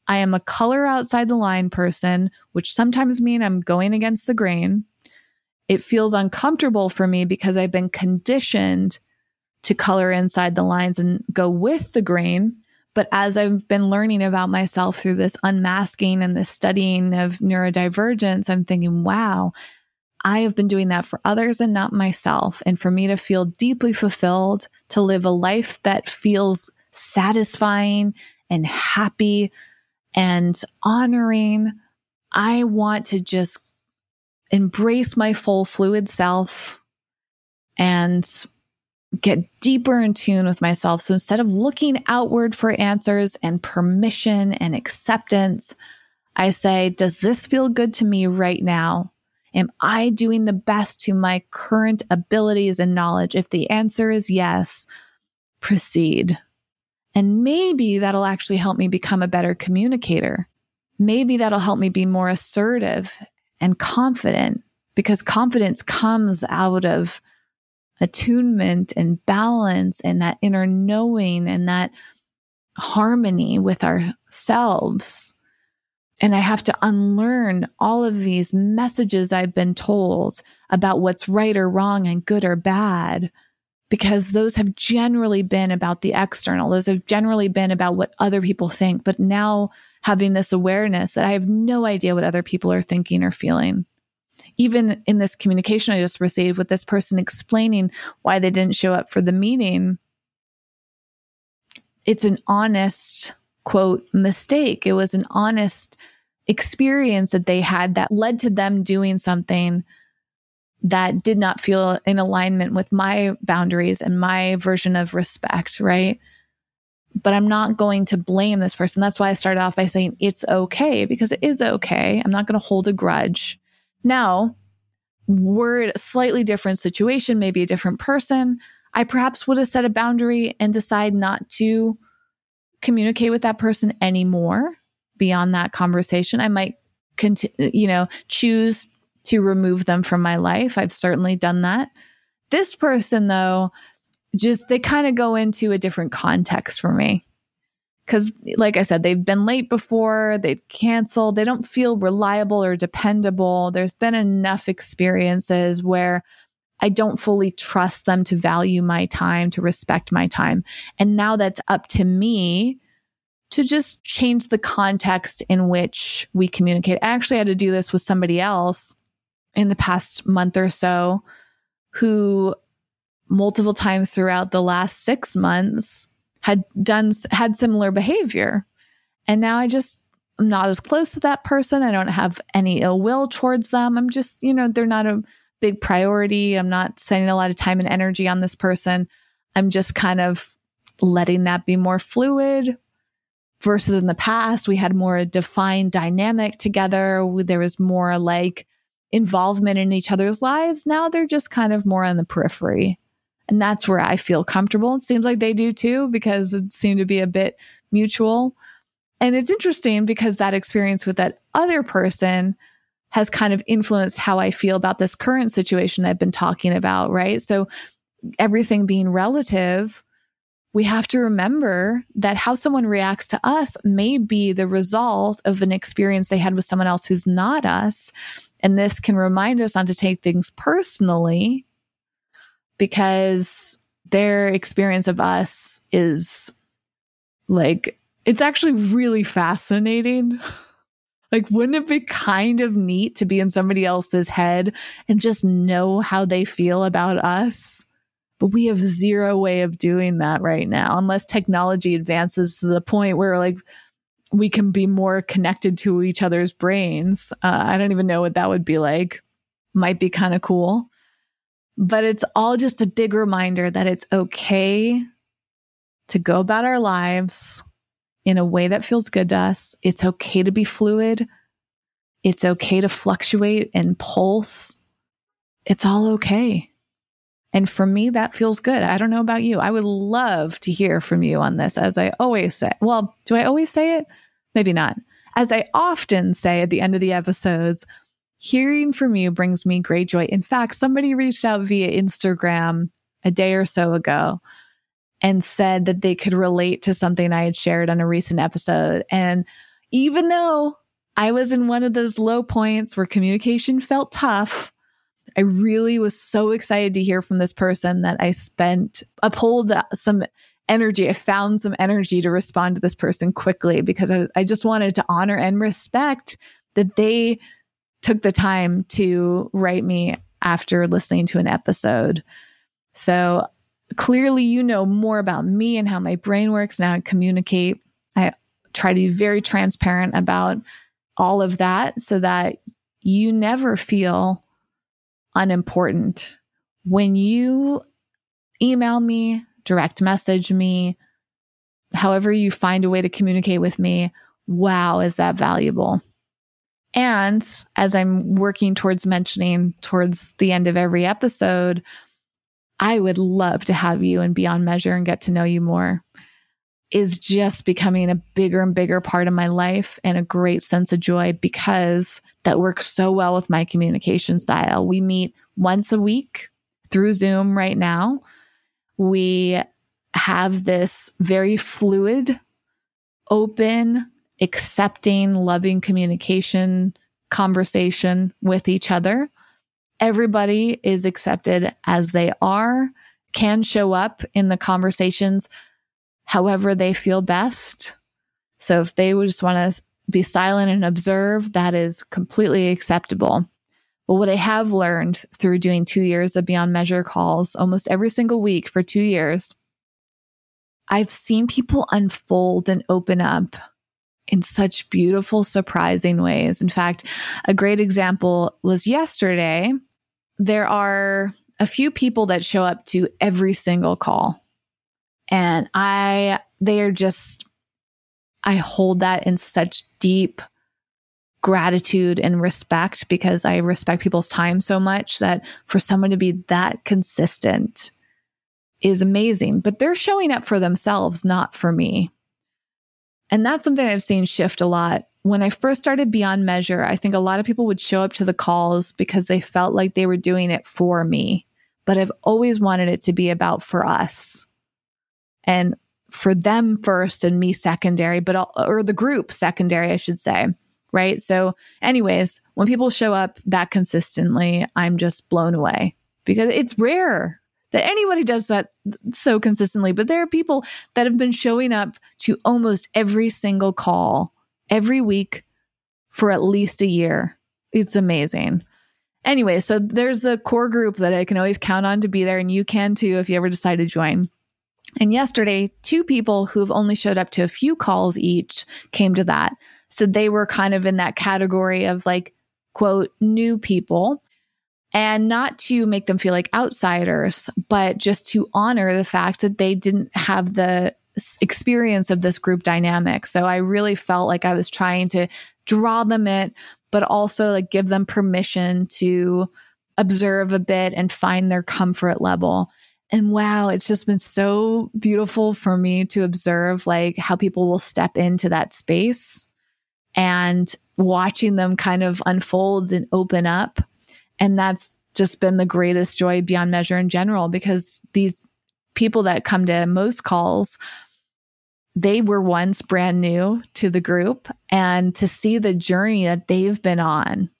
I am a color outside the line person, which sometimes mean I'm going against the grain. It feels uncomfortable for me because I've been conditioned to color inside the lines and go with the grain. But as I've been learning about myself through this unmasking and this studying of neurodivergence, I'm thinking, wow, I have been doing that for others and not myself. And for me to feel deeply fulfilled, to live a life that feels satisfying and happy and honoring, I want to just embrace my full fluid self and get deeper in tune with myself. So instead of looking outward for answers and permission and acceptance, I say, does this feel good to me right now? Am I doing the best to my current abilities and knowledge? If the answer is yes, proceed. And maybe that'll actually help me become a better communicator. Maybe that'll help me be more assertive and confident because confidence comes out of attunement and balance and that inner knowing and that harmony with ourselves. And I have to unlearn all of these messages I've been told about what's right or wrong and good or bad, because those have generally been about the external. Those have generally been about what other people think. But now having this awareness that I have no idea what other people are thinking or feeling even in this communication I just received with this person explaining why they didn't show up for the meeting, it's an honest quote mistake. It was an honest experience that they had that led to them doing something that did not feel in alignment with my boundaries and my version of respect, right? But I'm not going to blame this person. That's why I started off by saying it's okay because it is okay. I'm not going to hold a grudge. Now, were it a slightly different situation, maybe a different person, I perhaps would have set a boundary and decide not to communicate with that person anymore beyond that conversation. I might you know, choose to remove them from my life. I've certainly done that. This person though, just they kind of go into a different context for me because like i said they've been late before they've canceled they don't feel reliable or dependable. There's been enough experiences where i don't fully trust them to value my time to respect my time. And now that's up to me to just change the context in which we communicate. I actually had to do this with somebody else in the past month or so who multiple times throughout the last six months had done had similar behavior. And now I just I'm not as close to that person. I don't have any ill will towards them. I'm just, you know, they're not a big priority. I'm not spending a lot of time and energy on this person. I'm just kind of letting that be more fluid versus in the past we had more defined dynamic together. There was more like involvement in each other's lives. Now they're just kind of more on the periphery. And that's where I feel comfortable. It seems like they do too, because it seemed to be a bit mutual. And it's interesting because that experience with that other person has kind of influenced how I feel about this current situation I've been talking about, right? So everything being relative, we have to remember that how someone reacts to us may be the result of an experience they had with someone else who's not us. And this can remind us not to take things personally because their experience of us is like, it's actually really fascinating. like, wouldn't it be kind of neat to be in somebody else's head and just know how they feel about us? But we have zero way of doing that right now, unless technology advances to the point where, like, we can be more connected to each other's brains. Uh, I don't even know what that would be like. Might be kind of cool. But it's all just a big reminder that it's okay to go about our lives in a way that feels good to us. It's okay to be fluid. It's okay to fluctuate and pulse. It's all okay. And for me, that feels good. I don't know about you. I would love to hear from you on this, as I always say. Well, do I always say it? Maybe not. As I often say at the end of the episodes, Hearing from you brings me great joy. In fact, somebody reached out via Instagram a day or so ago and said that they could relate to something I had shared on a recent episode. And even though I was in one of those low points where communication felt tough, I really was so excited to hear from this person that I spent, uphold uh, some energy. I found some energy to respond to this person quickly because I, I just wanted to honor and respect that they took the time to write me after listening to an episode. So clearly, you know more about me and how my brain works and how I communicate. I try to be very transparent about all of that so that you never feel unimportant. When you email me, direct message me, however you find a way to communicate with me, wow, is that valuable? And as I'm working towards mentioning towards the end of every episode, I would love to have you and Beyond Measure and get to know you more is just becoming a bigger and bigger part of my life and a great sense of joy because that works so well with my communication style. We meet once a week through Zoom right now. We have this very fluid, open, accepting, loving communication conversation with each other. Everybody is accepted as they are, can show up in the conversations however they feel best. So if they just want to be silent and observe, that is completely acceptable. But what I have learned through doing two years of Beyond Measure calls almost every single week for two years, I've seen people unfold and open up in such beautiful, surprising ways. In fact, a great example was yesterday. There are a few people that show up to every single call. And I, they are just, I hold that in such deep gratitude and respect because I respect people's time so much that for someone to be that consistent is amazing. But they're showing up for themselves, not for me. And that's something I've seen shift a lot. When I first started Beyond Measure, I think a lot of people would show up to the calls because they felt like they were doing it for me. But I've always wanted it to be about for us and for them first and me secondary, but all, or the group secondary, I should say. Right. So, anyways, when people show up that consistently, I'm just blown away because it's rare that anybody does that so consistently, but there are people that have been showing up to almost every single call every week for at least a year. It's amazing. Anyway, so there's the core group that I can always count on to be there, and you can too if you ever decide to join. And yesterday, two people who've only showed up to a few calls each came to that. So they were kind of in that category of like, quote, new people. And not to make them feel like outsiders, but just to honor the fact that they didn't have the experience of this group dynamic. So I really felt like I was trying to draw them in, but also like give them permission to observe a bit and find their comfort level. And wow, it's just been so beautiful for me to observe like how people will step into that space and watching them kind of unfold and open up. And that's just been the greatest joy beyond measure in general because these people that come to most calls they were once brand new to the group and to see the journey that they've been on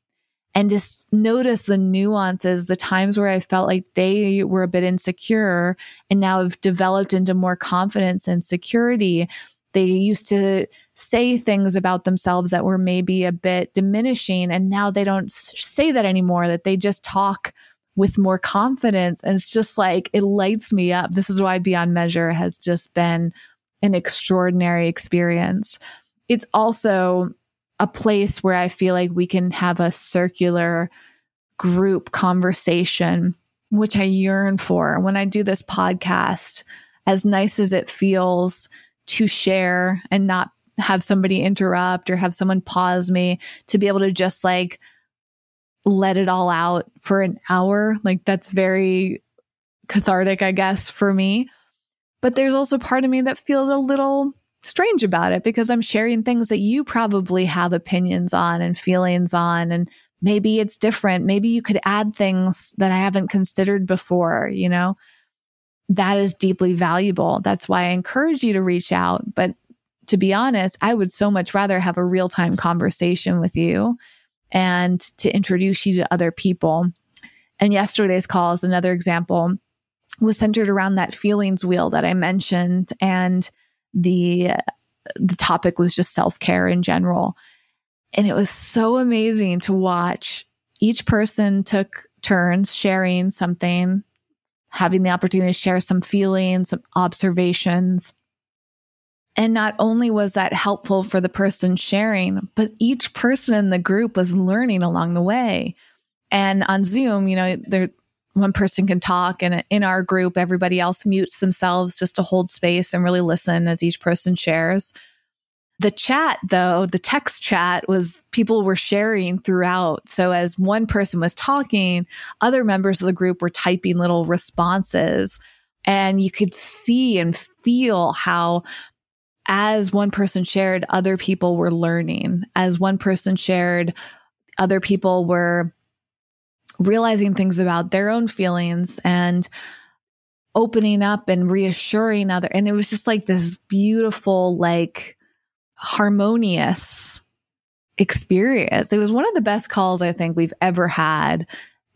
and just notice the nuances, the times where I felt like they were a bit insecure and now have developed into more confidence and security. They used to say things about themselves that were maybe a bit diminishing, and now they don't say that anymore, that they just talk with more confidence. And it's just like, it lights me up. This is why Beyond Measure has just been an extraordinary experience. It's also a place where I feel like we can have a circular group conversation, which I yearn for. When I do this podcast, as nice as it feels to share and not have somebody interrupt or have someone pause me, to be able to just like let it all out for an hour, like that's very cathartic, I guess, for me. But there's also part of me that feels a little strange about it because I'm sharing things that you probably have opinions on and feelings on. And maybe it's different. Maybe you could add things that I haven't considered before, you know? That is deeply valuable. That's why I encourage you to reach out. But to be honest, I would so much rather have a real time conversation with you and to introduce you to other people. And yesterday's call is another example was centered around that feelings wheel that I mentioned and the the topic was just self-care in general. And it was so amazing to watch each person took turns sharing something, having the opportunity to share some feelings, some observations. And not only was that helpful for the person sharing, but each person in the group was learning along the way. And on Zoom, you know, there one person can talk and in our group everybody else mutes themselves just to hold space and really listen as each person shares. The chat though the text chat was people were sharing throughout. So as one person was talking other members of the group were typing little responses. And you could see and feel how as one person shared other people were learning. As one person shared other people were realizing things about their own feelings and opening up and reassuring other and it was just like this beautiful like harmonious experience. It was one of the best calls i think we've ever had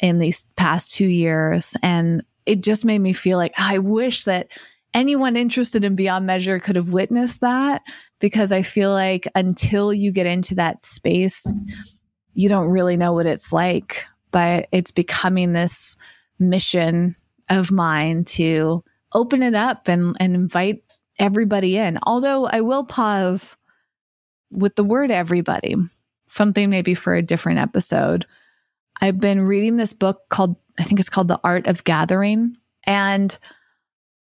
in these past 2 years and it just made me feel like ah, i wish that anyone interested in beyond measure could have witnessed that because i feel like until you get into that space you don't really know what it's like but it's becoming this mission of mine to open it up and, and invite everybody in. Although I will pause with the word everybody, something maybe for a different episode. I've been reading this book called, I think it's called The Art of Gathering. And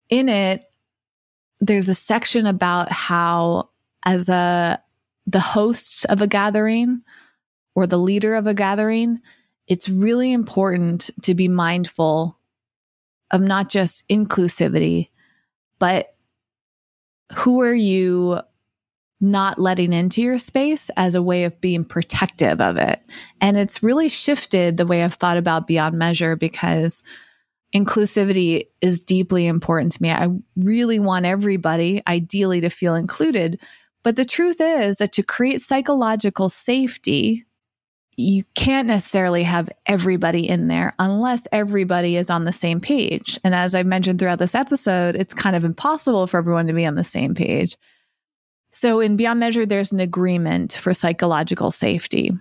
in it, there's a section about how, as a the host of a gathering or the leader of a gathering, it's really important to be mindful of not just inclusivity, but who are you not letting into your space as a way of being protective of it? And it's really shifted the way I've thought about beyond measure because inclusivity is deeply important to me. I really want everybody, ideally, to feel included. But the truth is that to create psychological safety, you can't necessarily have everybody in there unless everybody is on the same page. And as I've mentioned throughout this episode, it's kind of impossible for everyone to be on the same page. So in Beyond Measure, there's an agreement for psychological safety.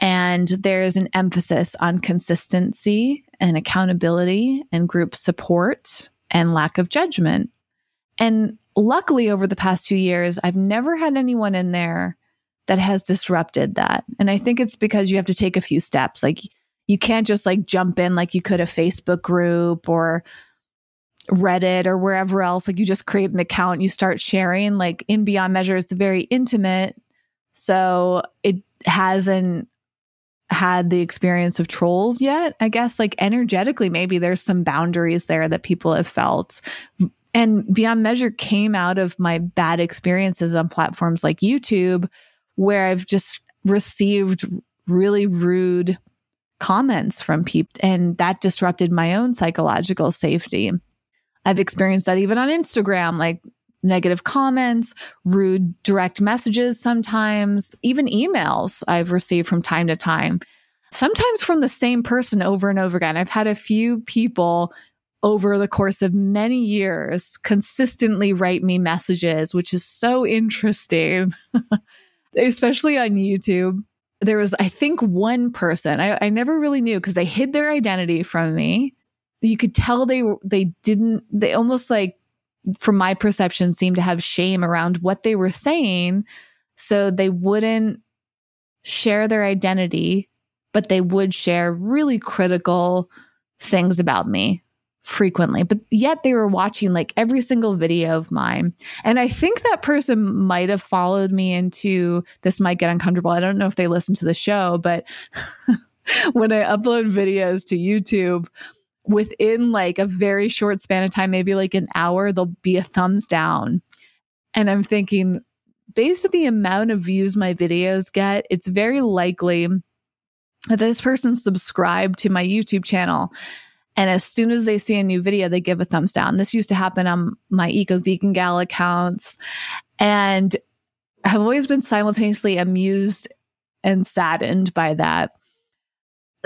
And there's an emphasis on consistency and accountability and group support and lack of judgment. And luckily, over the past two years, I've never had anyone in there that has disrupted that. And I think it's because you have to take a few steps. Like you can't just like jump in like you could a Facebook group or Reddit or wherever else. Like you just create an account, you start sharing. Like in Beyond Measure, it's very intimate. So it hasn't had the experience of trolls yet. I guess like energetically, maybe there's some boundaries there that people have felt. And Beyond Measure came out of my bad experiences on platforms like YouTube, where I've just received really rude comments from people, and that disrupted my own psychological safety. I've experienced that even on Instagram, like negative comments, rude direct messages sometimes, even emails I've received from time to time, sometimes from the same person over and over again. I've had a few people over the course of many years consistently write me messages, which is so interesting, especially on YouTube. There was, I think, one person I, I never really knew because they hid their identity from me. You could tell they they didn't they almost like from my perception, seemed to have shame around what they were saying. So they wouldn't share their identity, but they would share really critical things about me frequently. But yet they were watching like every single video of mine. And I think that person might have followed me into this might get uncomfortable. I don't know if they listen to the show, but when I upload videos to YouTube, within like a very short span of time, maybe like an hour, there'll be a thumbs down. And I'm thinking, based on the amount of views my videos get, it's very likely that this person subscribed to my YouTube channel. And as soon as they see a new video, they give a thumbs down. This used to happen on my Eco Vegan Gal accounts. And I've always been simultaneously amused and saddened by that.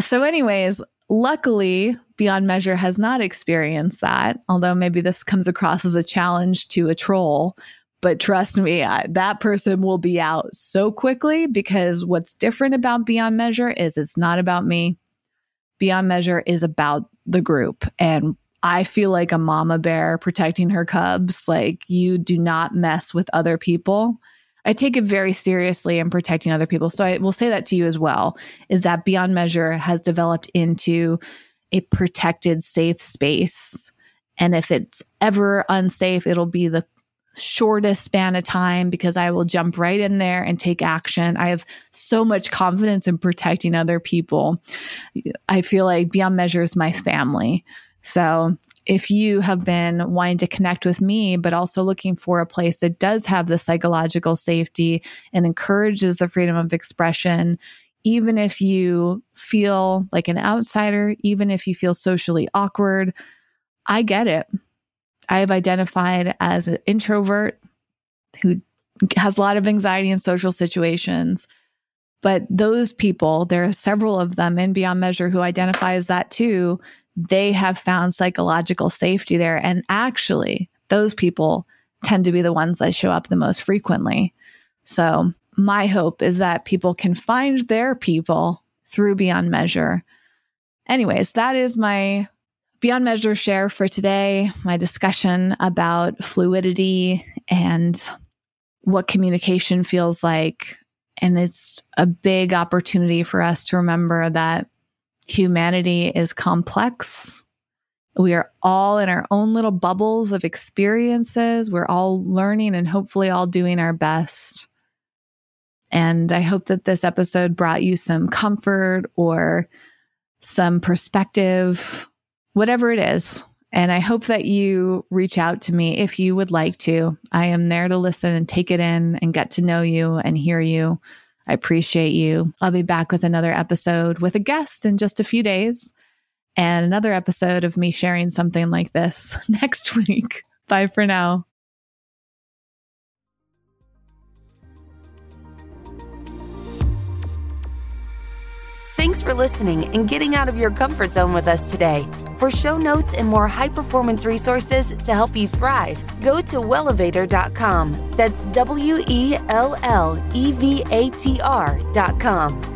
So, anyways, luckily, Beyond Measure has not experienced that, although maybe this comes across as a challenge to a troll. But trust me, I, that person will be out so quickly because what's different about Beyond Measure is it's not about me. Beyond Measure is about the group. And I feel like a mama bear protecting her cubs. Like, you do not mess with other people. I take it very seriously in protecting other people. So I will say that to you as well is that Beyond Measure has developed into a protected, safe space. And if it's ever unsafe, it'll be the shortest span of time because I will jump right in there and take action. I have so much confidence in protecting other people. I feel like Beyond Measure is my family. So if you have been wanting to connect with me, but also looking for a place that does have the psychological safety and encourages the freedom of expression, even if you feel like an outsider, even if you feel socially awkward, I get it. I have identified as an introvert who has a lot of anxiety in social situations. But those people, there are several of them in Beyond Measure who identify as that too. They have found psychological safety there. And actually, those people tend to be the ones that show up the most frequently. So my hope is that people can find their people through Beyond Measure. Anyways, that is my Beyond Measure share for today, my discussion about fluidity and what communication feels like. And it's a big opportunity for us to remember that humanity is complex. We are all in our own little bubbles of experiences. We're all learning and hopefully all doing our best. And I hope that this episode brought you some comfort or some perspective, whatever it is. And I hope that you reach out to me if you would like to. I am there to listen and take it in and get to know you and hear you. I appreciate you. I'll be back with another episode with a guest in just a few days and another episode of me sharing something like this next week. Bye for now. Thanks for listening and getting out of your comfort zone with us today. For show notes and more high performance resources to help you thrive, go to wellevatr.com. That's W E L L E V A T R.com.